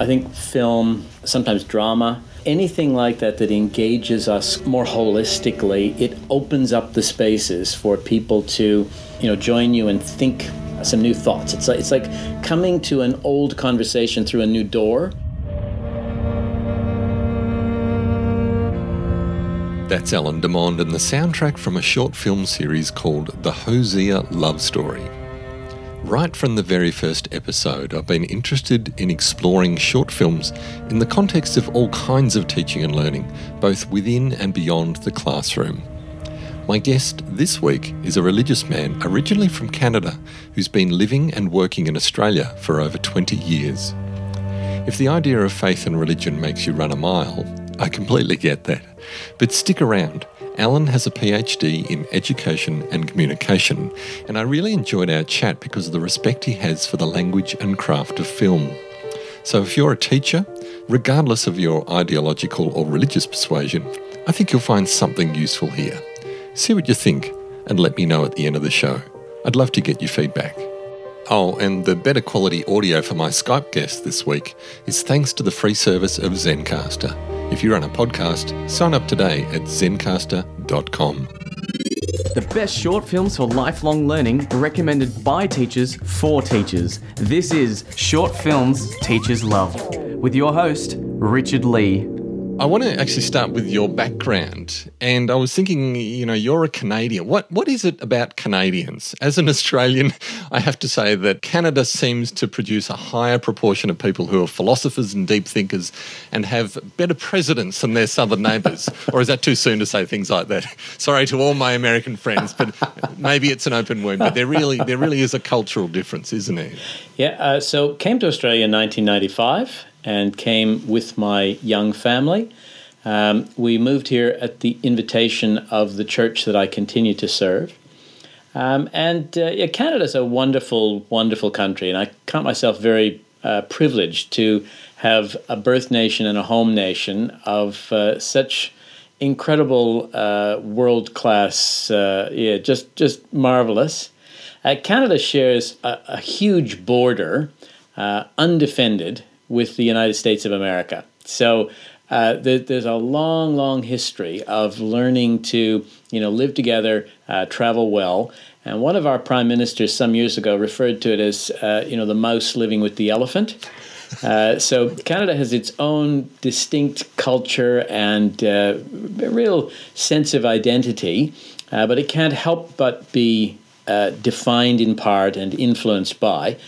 I think film, sometimes drama, anything like that that engages us more holistically, it opens up the spaces for people to, you know, join you and think some new thoughts. It's like, it's like coming to an old conversation through a new door. That's Allan Demond and the soundtrack from a short film series called The Hosea Love Story. Right from the very first episode, I've been interested in exploring short films in the context of all kinds of teaching and learning, both within and beyond the classroom. My guest this week is a religious man originally from Canada who's been living and working in Australia for over 20 years. If the idea of faith and religion makes you run a mile, I completely get that. But stick around. Allan has a PhD in education and communication, and I really enjoyed our chat because of the respect he has for the language and craft of film. So if you're a teacher, regardless of your ideological or religious persuasion, I think you'll find something useful here. See what you think and let me know at the end of the show. I'd love to get your feedback. Oh, and the better quality audio for my Skype guest this week is thanks to the free service of Zencastr. If you run a podcast, sign up today at zencastr.com. The best short films for lifelong learning recommended by teachers for teachers. This is Short Films Teachers Love with your host, Richard Lee. I want to actually start with your background. And I was thinking, you know, you're a Canadian. What what is it about Canadians? As an Australian, I have to say that Canada seems to produce a higher proportion of people who are philosophers and deep thinkers and have better presidents than their southern neighbours. or is that too soon to say things like that? Sorry to all my American friends, but maybe it's an open wound. But there really there really is a cultural difference, isn't it? Yeah. Uh, so came to Australia in 1995 and came with my young family. Um, we moved here at the invitation of the church that I continue to serve. Um, and uh, yeah, Canada's a wonderful, wonderful country, and I count myself very uh, privileged to have a birth nation and a home nation of uh, such incredible, uh, world class, uh, yeah, just just marvelous. Uh, Canada shares a, a huge border, undefended, with the United States of America. So uh, there's a long, long history of learning to, you know, live together, uh, travel well. And one of our prime ministers some years ago referred to it as, uh, you know, the mouse living with the elephant. Uh, so Canada has its own distinct culture and uh, a real sense of identity, uh, but it can't help but be defined in part and influenced by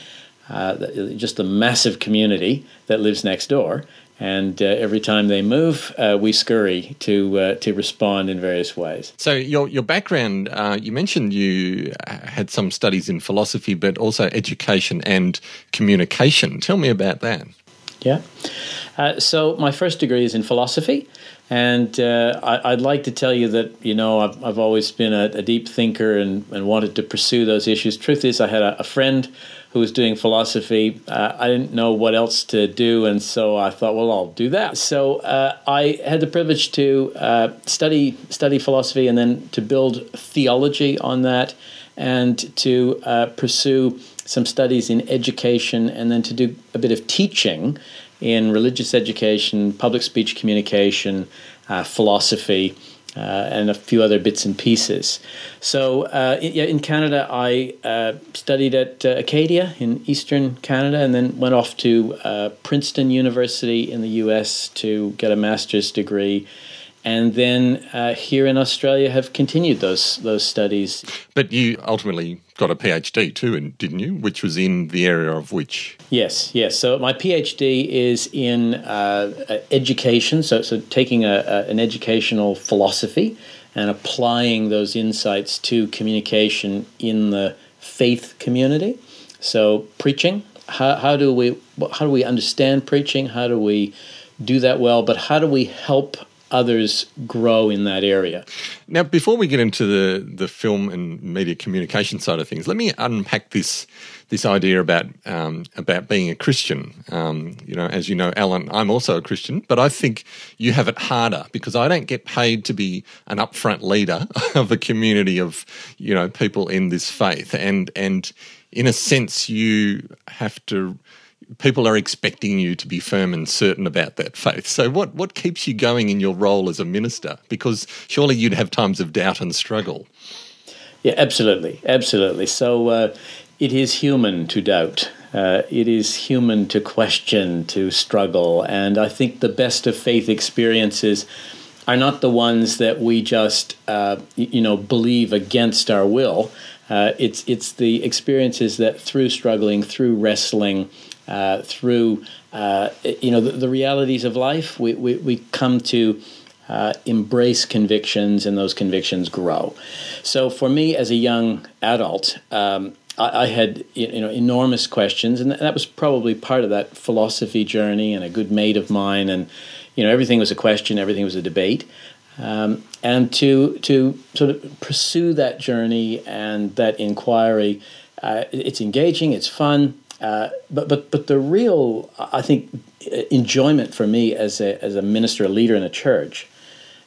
uh, just the massive community that lives next door. And uh, every time they move, uh, we scurry to uh, to respond in various ways. So your your background, uh, you mentioned you had some studies in philosophy, but also education and communication. Tell me about that. Yeah. Uh, so my first degree is in philosophy, and uh, I, would like to tell you that you know I've, I've always been a, a deep thinker and, and, wanted to pursue those issues. Truth is, I had a, a friend who was doing philosophy. Uh, I didn't know what else to do, and so I thought, well, I'll do that. So uh, I had the privilege to uh, study study philosophy and then to build theology on that, and to uh, pursue some studies in education, and then to do a bit of teaching in religious education, public speech communication, uh, philosophy and a few other bits and pieces. So, uh, in Canada, I uh, studied at uh, Acadia in eastern Canada and then went off to uh, Princeton University in the US to get a master's degree and then uh, here in Australia have continued those those studies. But you ultimately got a PhD too, and didn't you? Which was in the area of which? Yes, yes. So my PhD is in uh, education. So so taking a, a, an educational philosophy and applying those insights to communication in the faith community. So preaching. How, how do we how do we understand preaching? How do we do that well? But how do we help others grow in that area. Now, before we get into the, the film and media communication side of things, let me unpack this this idea about um, about being a Christian. Um, you know, as you know, Allan, I'm also a Christian, but I think you have it harder because I don't get paid to be an upfront leader of a community of you know people in this faith, and and in a sense, you have to people are expecting you to be firm and certain about that faith. So, what, what keeps you going in your role as a minister? Because surely you'd have times of doubt and struggle. Yeah, absolutely. Absolutely. So, uh, it is human to doubt. Uh, it is human to question, to struggle. And I think the best of faith experiences are not the ones that we just, uh, you know, believe against our will. Uh, it's it's the experiences that through struggling, through wrestling, uh, through uh, you know the, the, realities of life, we, we, we come to uh, embrace convictions, and those convictions grow. So for me, as a young adult. Um, I, I had you know enormous questions, and that was probably part of that philosophy journey. And a good mate of mine, and you know everything was a question, everything was a debate. Um, and to to sort of pursue that journey and that inquiry, uh, it's engaging, it's fun, uh, but but but the real I think enjoyment for me as a as a minister, a leader in a church,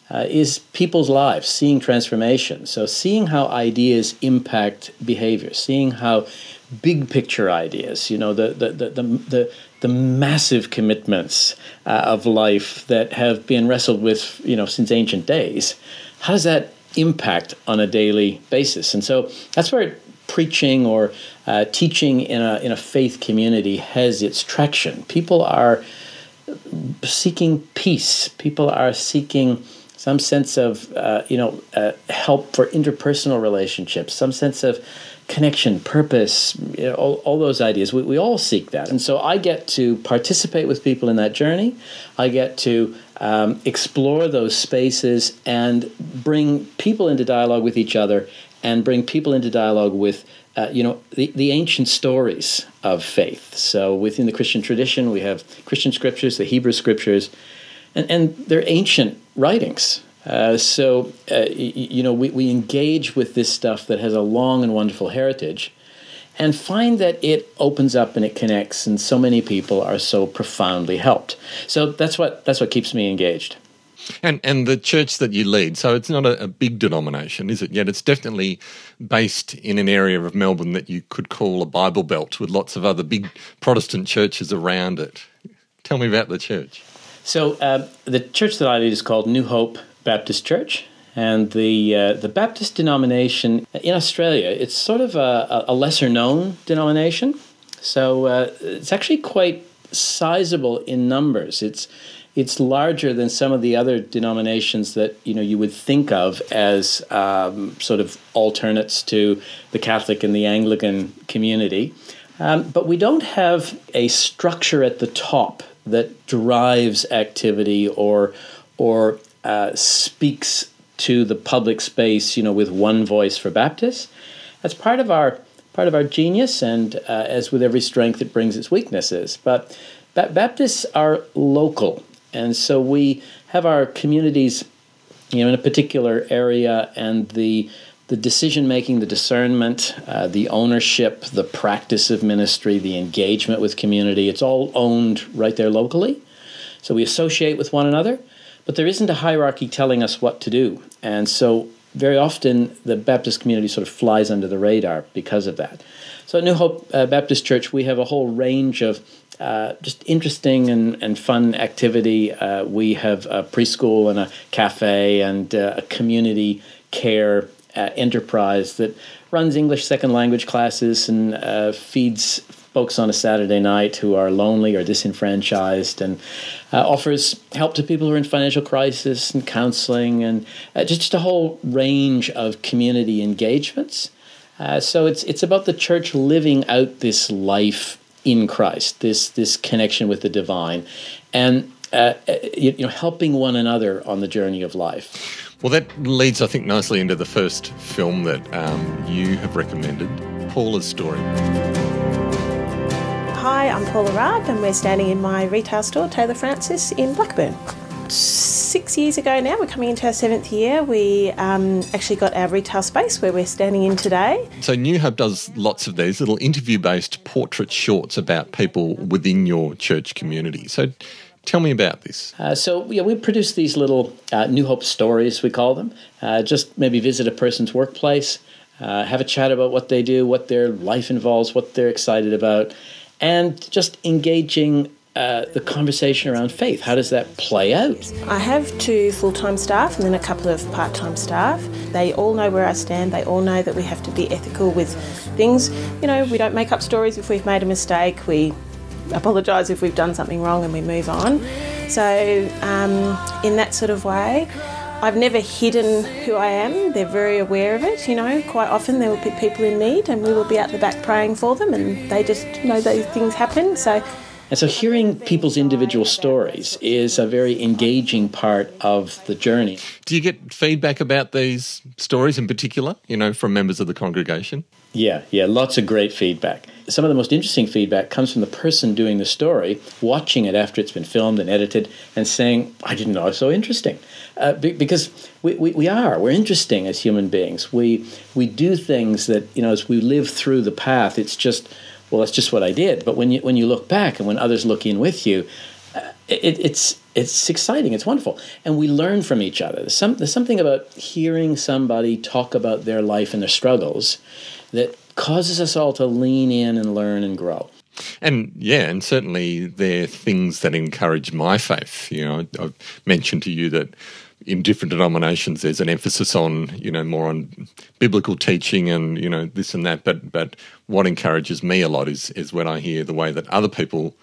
uh, is people's lives, seeing transformation. So seeing how ideas impact behavior, seeing how big picture ideas, you know, the the the the, the, the massive commitments uh, of life that have been wrestled with, you know, since ancient days. How does that impact on a daily basis? And so that's where preaching or uh, teaching in a in a faith community has its traction. People are seeking peace. People are seeking some sense of uh, you know uh, help for interpersonal relationships, some sense of connection, purpose, you know, all, all those ideas. We, we all seek that. And so I get to participate with people in that journey. I get to um, explore those spaces and bring people into dialogue with each other and bring people into dialogue with uh, you know the, the ancient stories of faith so within the christian tradition we have christian scriptures the hebrew scriptures and, and they're ancient writings uh, so, uh, you know, we, we engage with this stuff that has a long and wonderful heritage and find that it opens up and it connects, and so many people are so profoundly helped. So that's what, that's what keeps me engaged. And and the church that you lead, so it's not a, a, big denomination, is it? Yet it's definitely based in an area of Melbourne that you could call a Bible Belt with lots of other big Protestant churches around it. Tell me about the church. So uh, the church that I lead is called New Hope Baptist Church. And the uh, the Baptist denomination in Australia, it's sort of a, a lesser known denomination. So uh, it's actually quite sizable in numbers. It's it's larger than some of the other denominations that you know you would think of as um, sort of alternates to the Catholic and the Anglican community. Um, but we don't have a structure at the top that drives activity or or uh, speaks to the public space, you know, with one voice for Baptists. That's part of our part of our genius, and uh, as with every strength, it brings its weaknesses. But ba- Baptists are local, and so we have our communities, you know, in a particular area, and the the decision making, the discernment, uh, the ownership, the practice of ministry, the engagement with community, it's all owned right there locally. So we associate with one another. But there isn't a hierarchy telling us what to do. And so very often the Baptist community sort of flies under the radar because of that. So at New Hope uh, Baptist Church, we have a whole range of uh, just interesting and, and fun activity. Uh, we have a preschool and a cafe and uh, a community care uh, enterprise that runs English second language classes and uh, feeds folks on a Saturday night who are lonely or disenfranchised and uh, offers help to people who are in financial crisis and counseling and uh, just, a whole range of community engagements. Uh, so it's it's about the church living out this life in Christ, this this connection with the divine, and uh, uh, you, you know helping one another on the journey of life. Well, that leads, I think, nicely into the first film that um, you have recommended, Paula's Story. Hi, I'm Paula Raab, and we're standing in my retail store, Taylor Francis, in Blackburn. Six years ago now, we're coming into our seventh year. We um, actually got our retail space where we're standing in today. So, New Hope does lots of these little interview based portrait shorts about people within your church community. So, Tell me about this. Uh, so, yeah, we produce these little uh, New Hope stories, we call them. Uh, just maybe visit a person's workplace, uh, have a chat about what they do, what their life involves, what they're excited about, and just engaging uh, the conversation around faith. How does that play out? I have two full time staff and then a couple of part time staff. They all know where I stand, they all know that we have to be ethical with things. You know, we don't make up stories if we've made a mistake, we apologise if we've done something wrong and we move on. So, um, in that sort of way, I've never hidden who I am. They're very aware of it. You know, quite often there will be people in need, and we will be at the back praying for them, and they just know those things happen. So and so hearing people's individual stories is a very engaging part of the journey. Do you get feedback about these stories in particular, you know, from members of the congregation? Yeah, yeah, lots of great feedback. Some of the most interesting feedback comes from the person doing the story, watching it after it's been filmed and edited, and saying, I didn't know it was so interesting. Uh, because we, we, we are, we're interesting as human beings. We, we do things that, you know, as we live through the path, it's just well, that's just what I did. But when you when you look back and when others look in with you, uh, it, it's it's exciting. It's wonderful, and we learn from each other. There's, some, there's something about hearing somebody talk about their life and their struggles that causes us all to lean in and learn and grow. And yeah, and certainly there are things that encourage my faith. You know, I've mentioned to you that in different denominations there's an emphasis on you know more on biblical teaching and you know this and that but but what encourages me a lot is is when i hear the way that other people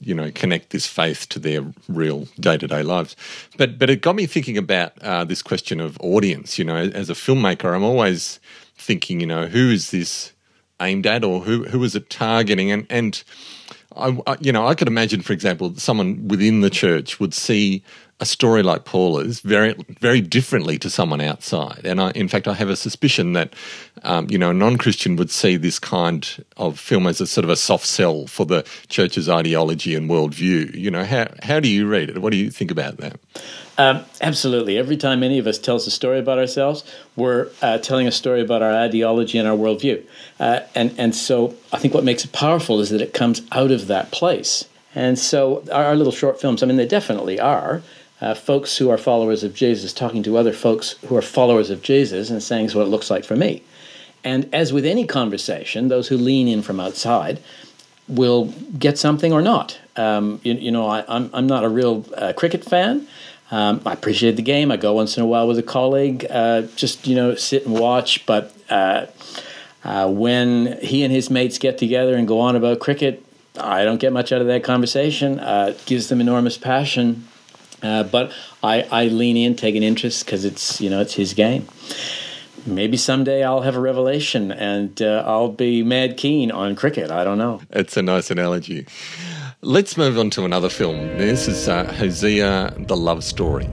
you know connect this faith to their real day-to-day lives but but it got me thinking about uh, this question of audience you know as a filmmaker i'm always thinking you know who is this aimed at or who who is it targeting? And and I, you know, I could imagine, for example, someone within the church would see a story like Paula's very, very differently to someone outside. And I, in fact, I have a suspicion that, um, you know, a non-Christian would see this kind of film as a sort of a soft sell for the church's ideology and worldview. You know, how how do you read it? What do you think about that? Um, absolutely. Every time any of us tells a story about ourselves, we're uh, telling a story about our ideology and our worldview. Uh, and and so I think what makes it powerful is that it comes out of that place. And so our, our little short films, I mean, they definitely are uh, folks who are followers of Jesus talking to other folks who are followers of Jesus and saying, "This is what it looks like for me." And as with any conversation, those who lean in from outside will get something or not. Um, you, you, know, I, am I'm, I'm not a real uh, cricket fan. Um, I appreciate the game. I go once in a while with a colleague, uh, just you know, sit and watch. But uh, uh, when he and his mates get together and go on about cricket, I don't get much out of that conversation. Uh, it gives them enormous passion uh, but I, I lean in, take an interest because it's you know it's his game. Maybe someday I'll have a revelation and uh, I'll be mad keen on cricket. I don't know. It's a nice analogy. Let's move on to another film. This is uh, Hosea: The Love Story.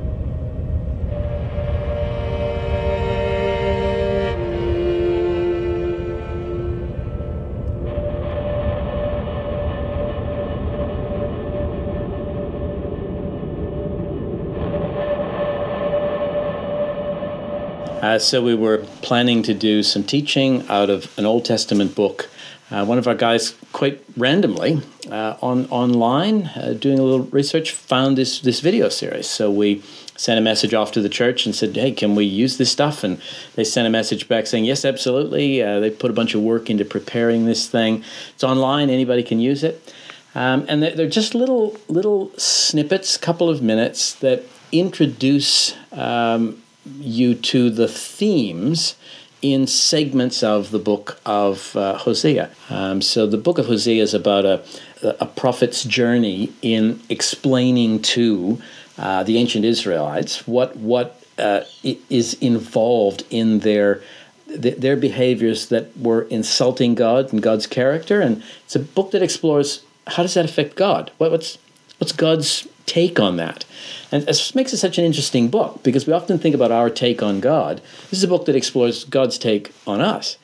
Uh, so we were planning to do some teaching out of an Old Testament book. Uh, one of our guys, quite randomly, uh, on online, uh, doing a little research, found this this video series. So we sent a message off to the church and said, "Hey, can we use this stuff?" And they sent a message back saying, "Yes, absolutely." Uh, they put a bunch of work into preparing this thing. It's online; anybody can use it. Um, and they're, they're just little little snippets, couple of minutes that introduce um, you to the themes in segments of the book of uh, Hosea. Um, so the book of Hosea is about a, a prophet's journey in explaining to uh, the ancient Israelites what what uh, is involved in their their behaviors that were insulting God and God's character, and it's a book that explores how does that affect God. What, what's what's God's take on that? And this makes it such an interesting book because we often think about our take on God. This is a book that explores God's take on us.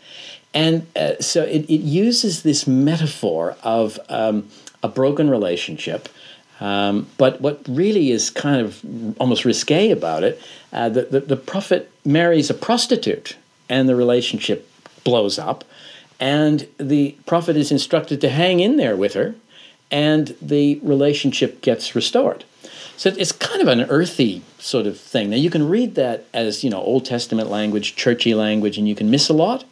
And uh, so it, it, uses this metaphor of um, a broken relationship. Um, but what really is kind of almost risque about it, uh, the, the, the prophet marries a prostitute and the relationship blows up. And the prophet is instructed to hang in there with her, and the relationship gets restored. So it's kind of an earthy sort of thing. Now you can read that as you know Old Testament language, churchy language, and you can miss a lot.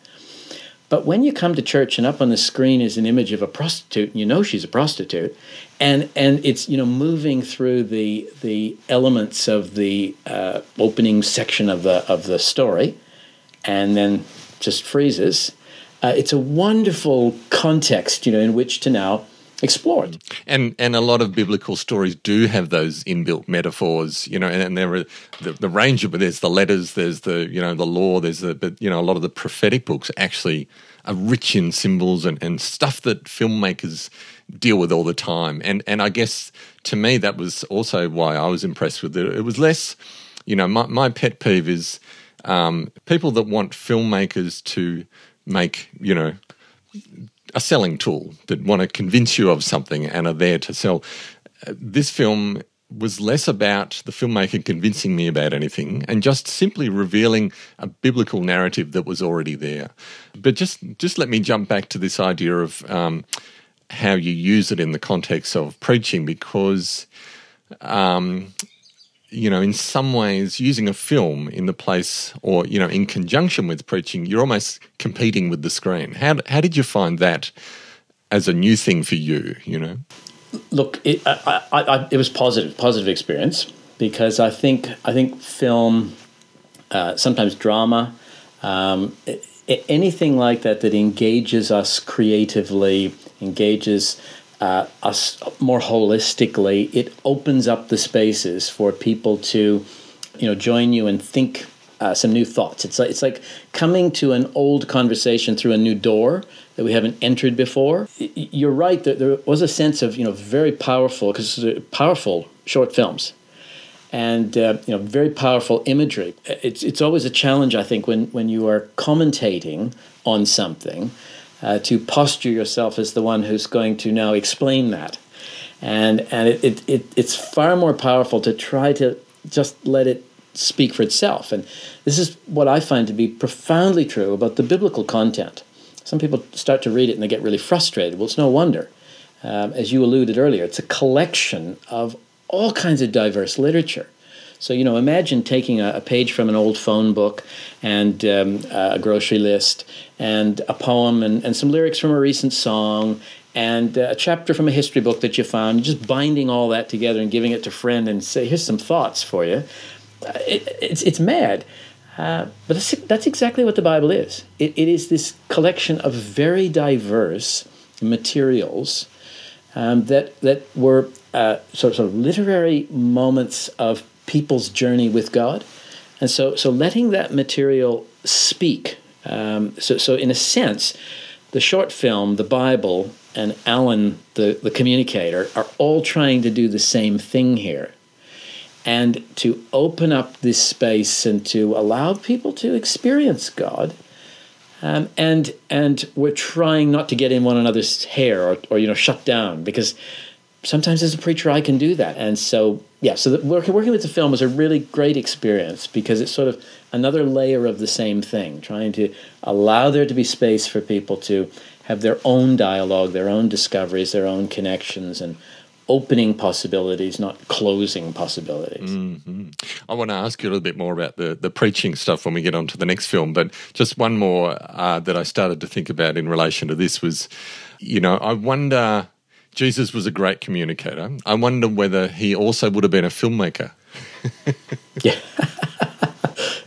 But when you come to church and up on the screen is an image of a prostitute, and you know she's a prostitute, and and it's you know moving through the the elements of the uh, opening section of the of the story, and then just freezes. Uh, it's a wonderful context, you know, in which to now explore it. And and a lot of biblical stories do have those inbuilt metaphors, you know, and, and there are the, the range of there's the letters, there's the you know the law, there's the but you know a lot of the prophetic books actually are rich in symbols and, and stuff that filmmakers deal with all the time. And and I guess to me that was also why I was impressed with it. It was less, you know, my, my pet peeve is um, people that want filmmakers to make, you know, a selling tool that want to convince you of something and are there to sell. This film was less about the filmmaker convincing me about anything and just simply revealing a biblical narrative that was already there. But just just let me jump back to this idea of um, how you use it in the context of preaching because um, you know, in some ways, using a film in the place or, you know, in conjunction with preaching, you're almost competing with the screen. How, how did you find that as a new thing for you, you know? Look, it, I, I, I, it was positive, positive experience because I think, I think film, uh, sometimes drama, um, anything like that that engages us creatively, engages uh, us more holistically, it opens up the spaces for people to, you know, join you and think uh, some new thoughts. It's like it's like coming to an old conversation through a new door that we haven't entered before. You're right that there was a sense of you know very powerful because powerful short films, and uh, you know very powerful imagery. It's it's always a challenge I think when when you are commentating on something uh, to posture yourself as the one who's going to now explain that. And, and it, it, it, it's far more powerful to try to just let it speak for itself. And this is what I find to be profoundly true about the biblical content. Some people start to read it and they get really frustrated. Well, it's no wonder. Um, as you alluded earlier, it's a collection of all kinds of diverse literature. So, you know, imagine taking a, a page from an old phone book and um, a grocery list and a poem and, and some lyrics from a recent song and uh, a chapter from a history book that you found, just binding all that together and giving it to a friend and say, here's some thoughts for you. Uh, it, it's, it's mad. Uh, but that's, that's exactly what the Bible is. It, it is this collection of very diverse materials um, that, that were uh, sort, of, sort of literary moments of people's journey with God. And so, so letting that material speak. Um, so, so, in a sense, the short film, the Bible, and Allan, the, the communicator, are all trying to do the same thing here. And to open up this space and to allow people to experience God. Um, and and we're trying not to get in one another's hair or, or you know shut down because sometimes as a preacher I can do that. And so yeah, so working working with the film was a really great experience because it's sort of another layer of the same thing, trying to allow there to be space for people to have their own dialogue, their own discoveries, their own connections, and opening possibilities, not closing possibilities. Mm-hmm. I want to ask you a little bit more about the, the preaching stuff when we get on to the next film, but just one more uh, that I started to think about in relation to this was, you know, I wonder Jesus was a great communicator. I wonder whether he also would have been a filmmaker. yeah,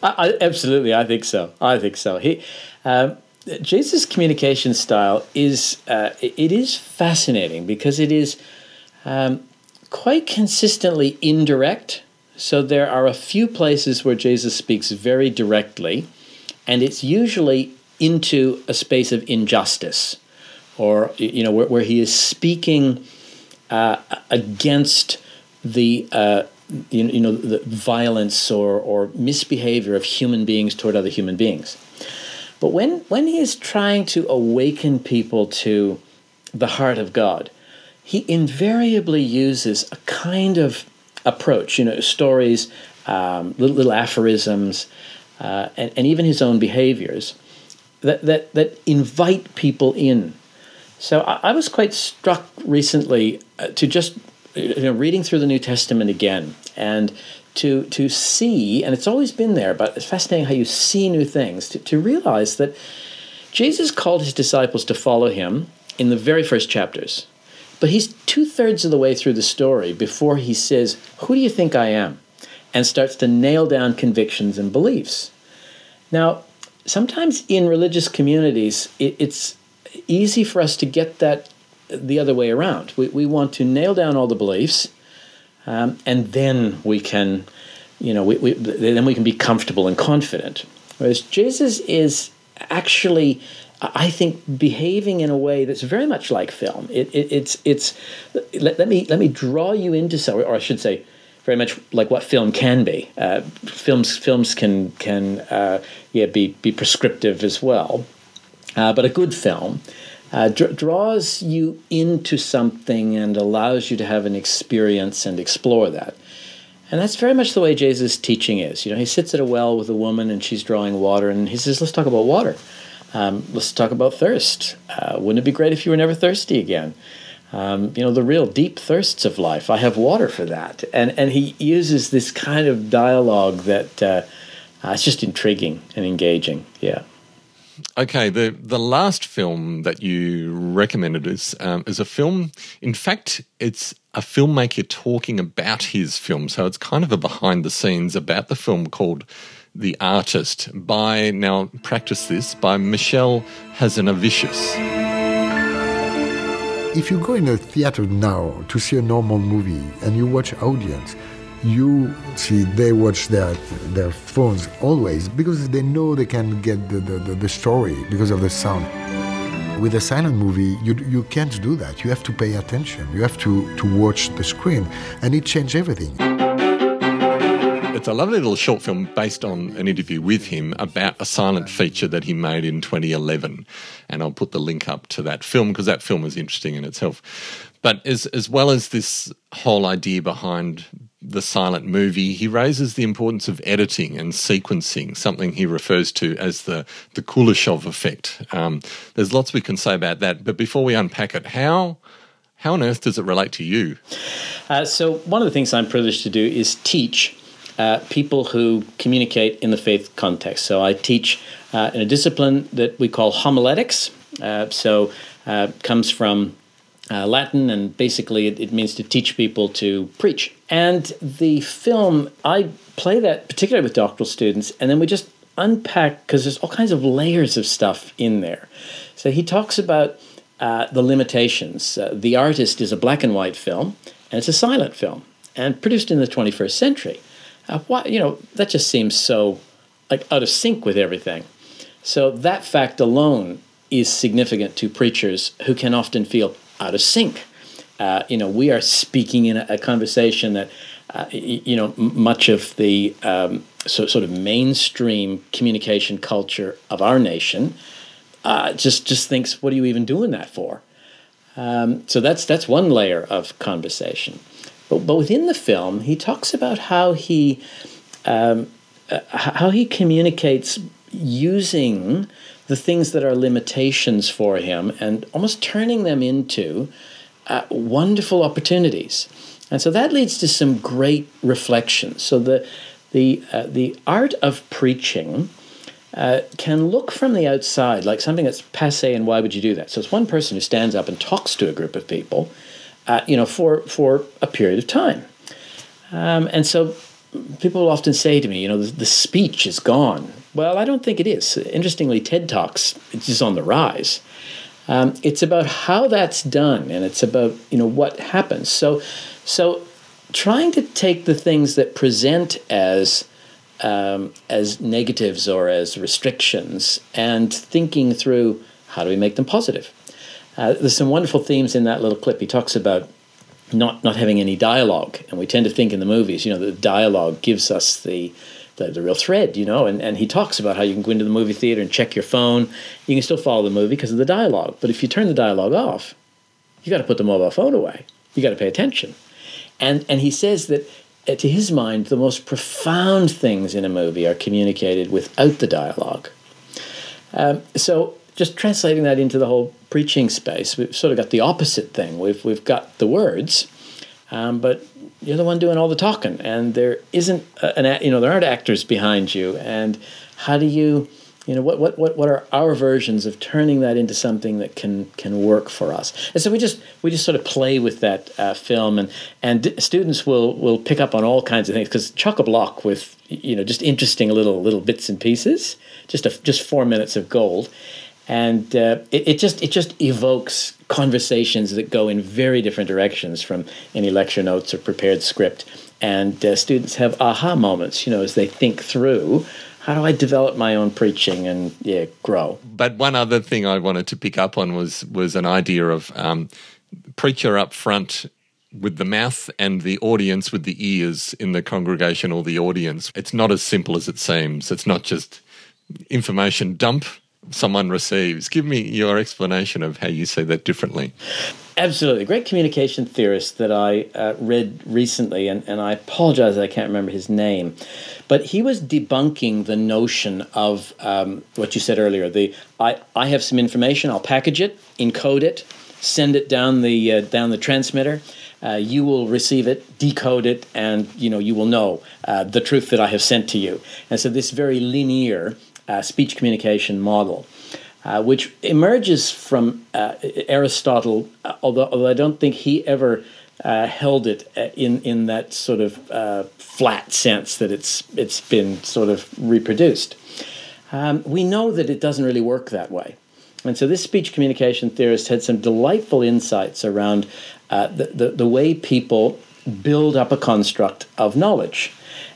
I, I, absolutely. I think so. I think so. He, um, Jesus' communication style is uh, it is fascinating because it is um, quite consistently indirect. So there are a few places where Jesus speaks very directly, and it's usually into a space of injustice or you know where, where he is speaking uh, against the uh, you, you know the violence or, or misbehavior of human beings toward other human beings. But when when he is trying to awaken people to the heart of God, he invariably uses a kind of approach. You know, stories, um, little, little aphorisms, uh, and, and even his own behaviors that, that, that invite people in so I, I was quite struck recently uh, to just you know reading through the New Testament again and to to see, and it's always been there, but it's fascinating how you see new things. To, to realize that Jesus called his disciples to follow him in the very first chapters. But he's two thirds of the way through the story before he says, Who do you think I am? and starts to nail down convictions and beliefs. Now, sometimes in religious communities, it, it's easy for us to get that the other way around. We, we want to nail down all the beliefs, um, and then we can, you know, we, we, then we can be comfortable and confident. Whereas Jesus is actually, I think, behaving in a way that's very much like film. It, it, it's it's let, let, me let me draw you into so, or I should say, very much like what film can be. Uh, films films can can uh, yeah be be prescriptive as well, uh, but a good film. Uh, dr- draws you into something and allows you to have an experience and explore that. And that's very much the way Jesus' teaching is. You know, he sits at a well with a woman and she's drawing water, and he says, "Let's talk about water. Um, let's talk about thirst. Uh, wouldn't it be great if you were never thirsty again?" Um, you know, the real deep thirsts of life. I have water for that. And, and he uses this kind of dialogue that uh, uh, it's just intriguing and engaging. Yeah. Okay, the the last film that you recommended is um, is a film. In fact, it's a filmmaker talking about his film, so it's kind of a behind the scenes about the film called The Artist by now practice this by Michel Hazanavicius if you go in a theater now to see a normal movie and you watch audience, you see they watch their their phones always because they know they can get the, the, the story because of the sound. With a silent movie, you, you can't do that. You have to pay attention. You have to, to watch the screen, and it changed everything. It's a lovely little short film based on an interview with him about a silent feature that he made in 2011. And I'll put the link up to that film because that film is interesting in itself. But as, as well as this whole idea behind the silent movie, he raises the importance of editing and sequencing, something he refers to as the, the Kuleshov effect. Um, there's lots we can say about that. But before we unpack it, how how on earth does it relate to you? Uh, so, one of the things I'm privileged to do is teach uh, people who communicate in the faith context. So I teach uh, in a discipline that we call homiletics. Uh, so uh, comes from uh, Latin, and basically it, it, means to teach people to preach. And the film, I play that particularly with doctoral students, and then we just unpack because there's all kinds of layers of stuff in there. So he talks about uh, the limitations. the Artist is a black and white film, and it's a silent film, and produced in the 21st century. Uh, why, you know, that just seems so like out of sync with everything. So that fact alone is significant to preachers who can often feel out of sync. Uh, you know, we are speaking in a, a conversation that, uh, you know, m- much of the um, so, sort of mainstream communication culture of our nation uh, just just thinks, what are you even doing that for? Um, so that's that's one layer of conversation. But, but within the film, he talks about how he um, uh, how he communicates using the things that are limitations for him and almost turning them into uh, wonderful opportunities. And so that leads to some great reflections. So the the uh, the art of preaching. Uh, can look from the outside like something that's passe, and why would you do that? So it's one person who stands up and talks to a group of people, uh, you know, for, for a period of time. Um, and so people often say to me, you know, the, the, speech is gone. Well, I don't think it is. Interestingly, TED Talks is on the rise. Um, it's about how that's done, and it's about you know what happens. So, so trying to take the things that present as um, as negatives or as restrictions, and thinking through how do we make them positive. Uh, there's some wonderful themes in that little clip. He talks about not not having any dialogue, and we tend to think in the movies, you know, the dialogue gives us the the, the real thread, you know. And, and he talks about how you can go into the movie theater and check your phone. You can still follow the movie because of the dialogue. But if you turn the dialogue off, you got to put the mobile phone away. You got to pay attention. And and he says that uh, to his mind, the most profound things in a movie are communicated without the dialogue. Um, so just translating that into the whole preaching space, we've sort of got the opposite thing. We've we've got the words, um, but you're the one doing all the talking, and there isn't an you know there aren't actors behind you. And how do you You know, what, what, what, what are our versions of turning that into something that can, can work for us? And so we just, we just sort of play with that uh, film, and, and d- students will, will pick up on all kinds of things because chock a block with, you know, just interesting little, little bits and pieces, just, a, just four minutes of gold. And uh, it, it just, it just evokes conversations that go in very different directions from any lecture notes or prepared script. And uh, students have aha moments, you know, as they think through how do I develop my own preaching and yeah grow? But one other thing I wanted to pick up on was was an idea of um, preacher up front with the mouth and the audience with the ears in the congregation or the audience. It's not as simple as it seems. It's not just information dump someone receives. Give me your explanation of how you see that differently. Absolutely. A great communication theorist that I uh, read recently, and, and I apologize I can't remember his name, but he was debunking the notion of um, what you said earlier. The I, I have some information, I'll package it, encode it, send it down the uh, down the transmitter. Uh, you will receive it, decode it, and you know you will know uh, the truth that I have sent to you. And so this very linear uh, speech communication model uh, which emerges from uh, Aristotle, uh, although, although, I don't think he ever uh, held it uh, in in that sort of uh, flat sense that it's it's been sort of reproduced. Um, we know that it doesn't really work that way, and so this speech communication theorist had some delightful insights around the, the the way people build up a construct of knowledge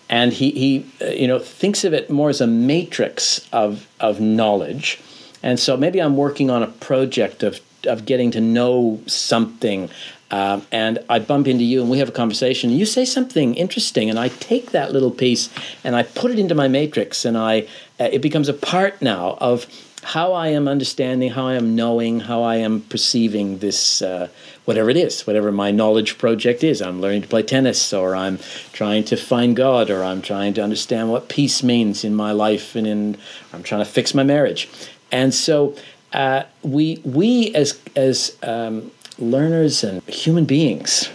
and he, he you know thinks of it more as a matrix of of knowledge and so maybe I'm working on a project of, of getting to know something. Um, and I bump into you and we have a conversation. You say something interesting, and I take that little piece and I put it into my matrix, and I uh, it becomes a part now of how I am understanding, how I am knowing, how I am perceiving this, uh, whatever it is, whatever my knowledge project is. I'm learning to play tennis, or I'm trying to find God, or I'm trying to understand what peace means in my life, and in I'm trying to fix my marriage. And so uh, we we as as um, learners and human beings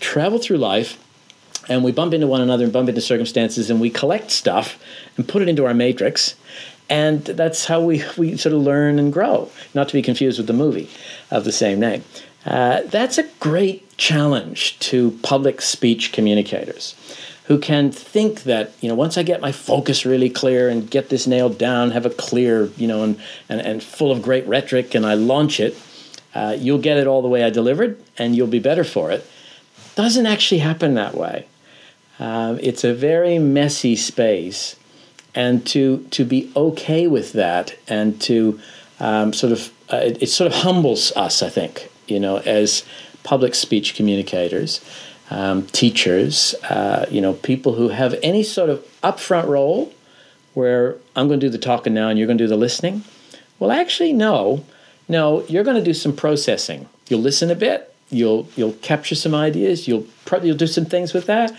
travel through life and we bump into one another and bump into circumstances and we collect stuff and put it into our matrix and that's how we, we sort of learn and grow not to be confused with the movie of the same name uh, that's a great challenge to public speech communicators who can think that you know once I get my focus really clear and get this nailed down, have a clear you know and and, and full of great rhetoric, and I launch it, uh, you'll get it all the way I delivered, and you'll be better for it. Doesn't actually happen that way. Um, it's a very messy space, and to to be okay with that, and to um, sort of uh, it, it sort of humbles us, I think, you know, as public speech communicators um, teachers, uh, you know, people who have any sort of upfront role where I'm going to do the talking now and you're going to do the listening. Well, actually, no. No, you're going to do some processing. You'll listen a bit. You'll you'll capture some ideas. You'll probably you'll do some things with that,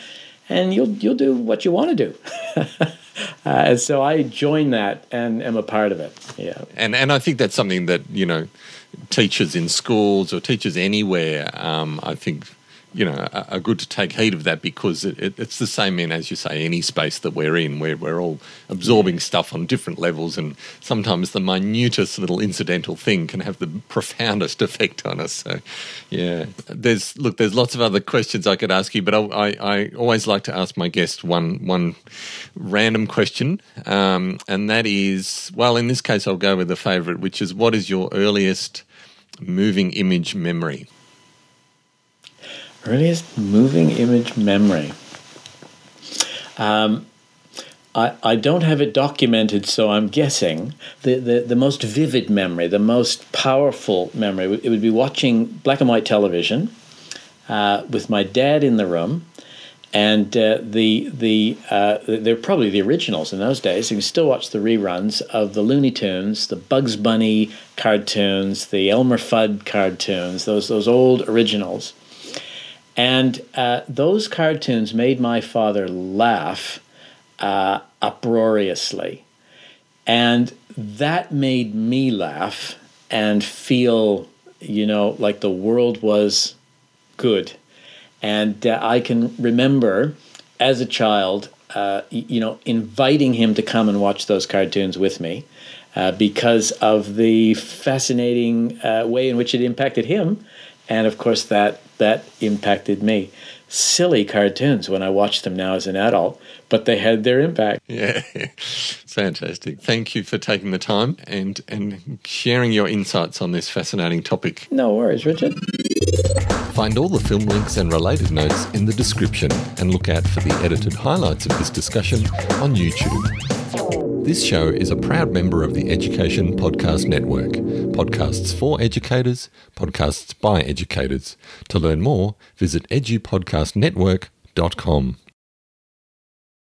and you'll you'll do what you want to do. uh, and so I join that and am a part of it. Yeah. And and I think that's something that you know, teachers in schools or teachers anywhere, um, I think you know, are, good to take heed of that because it, it, it's the same in, as you say, any space that we're in, where we're all absorbing stuff on different levels, and sometimes the minutest little incidental thing can have the profoundest effect on us. So, yeah, there's look, there's lots of other questions I could ask you, but I, I, I always like to ask my guest one one random question, um, and that is, well, in this case, I'll go with a favourite, which is, what is your earliest moving image memory? Earliest moving image memory. Um, I, I don't have it documented, so I'm guessing the, the, the most vivid memory, the most powerful memory, it would be watching black and white television uh, with my dad in the room. And uh, the the uh, they're probably the originals in those days. You can still watch the reruns of the Looney Tunes, the Bugs Bunny cartoons, the Elmer Fudd cartoons, those those old originals. And uh, those cartoons made my father laugh uh, uproariously. And that made me laugh and feel, you know, like the world was good. And uh, I can remember as a child, uh, you know, inviting him to come and watch those cartoons with me. uh, because of the fascinating uh, way in which it impacted him, and of course that that impacted me. Silly cartoons when I watch them now as an adult, but they had their impact. Yeah, fantastic. Thank you for taking the time and and sharing your insights on this fascinating topic. No worries, Richard. Find all the film links and related notes in the description and look out for the edited highlights of this discussion on YouTube. This show is a proud member of the Education Podcast Network. Podcasts for educators, podcasts by educators. To learn more, visit edupodcastnetwork.com.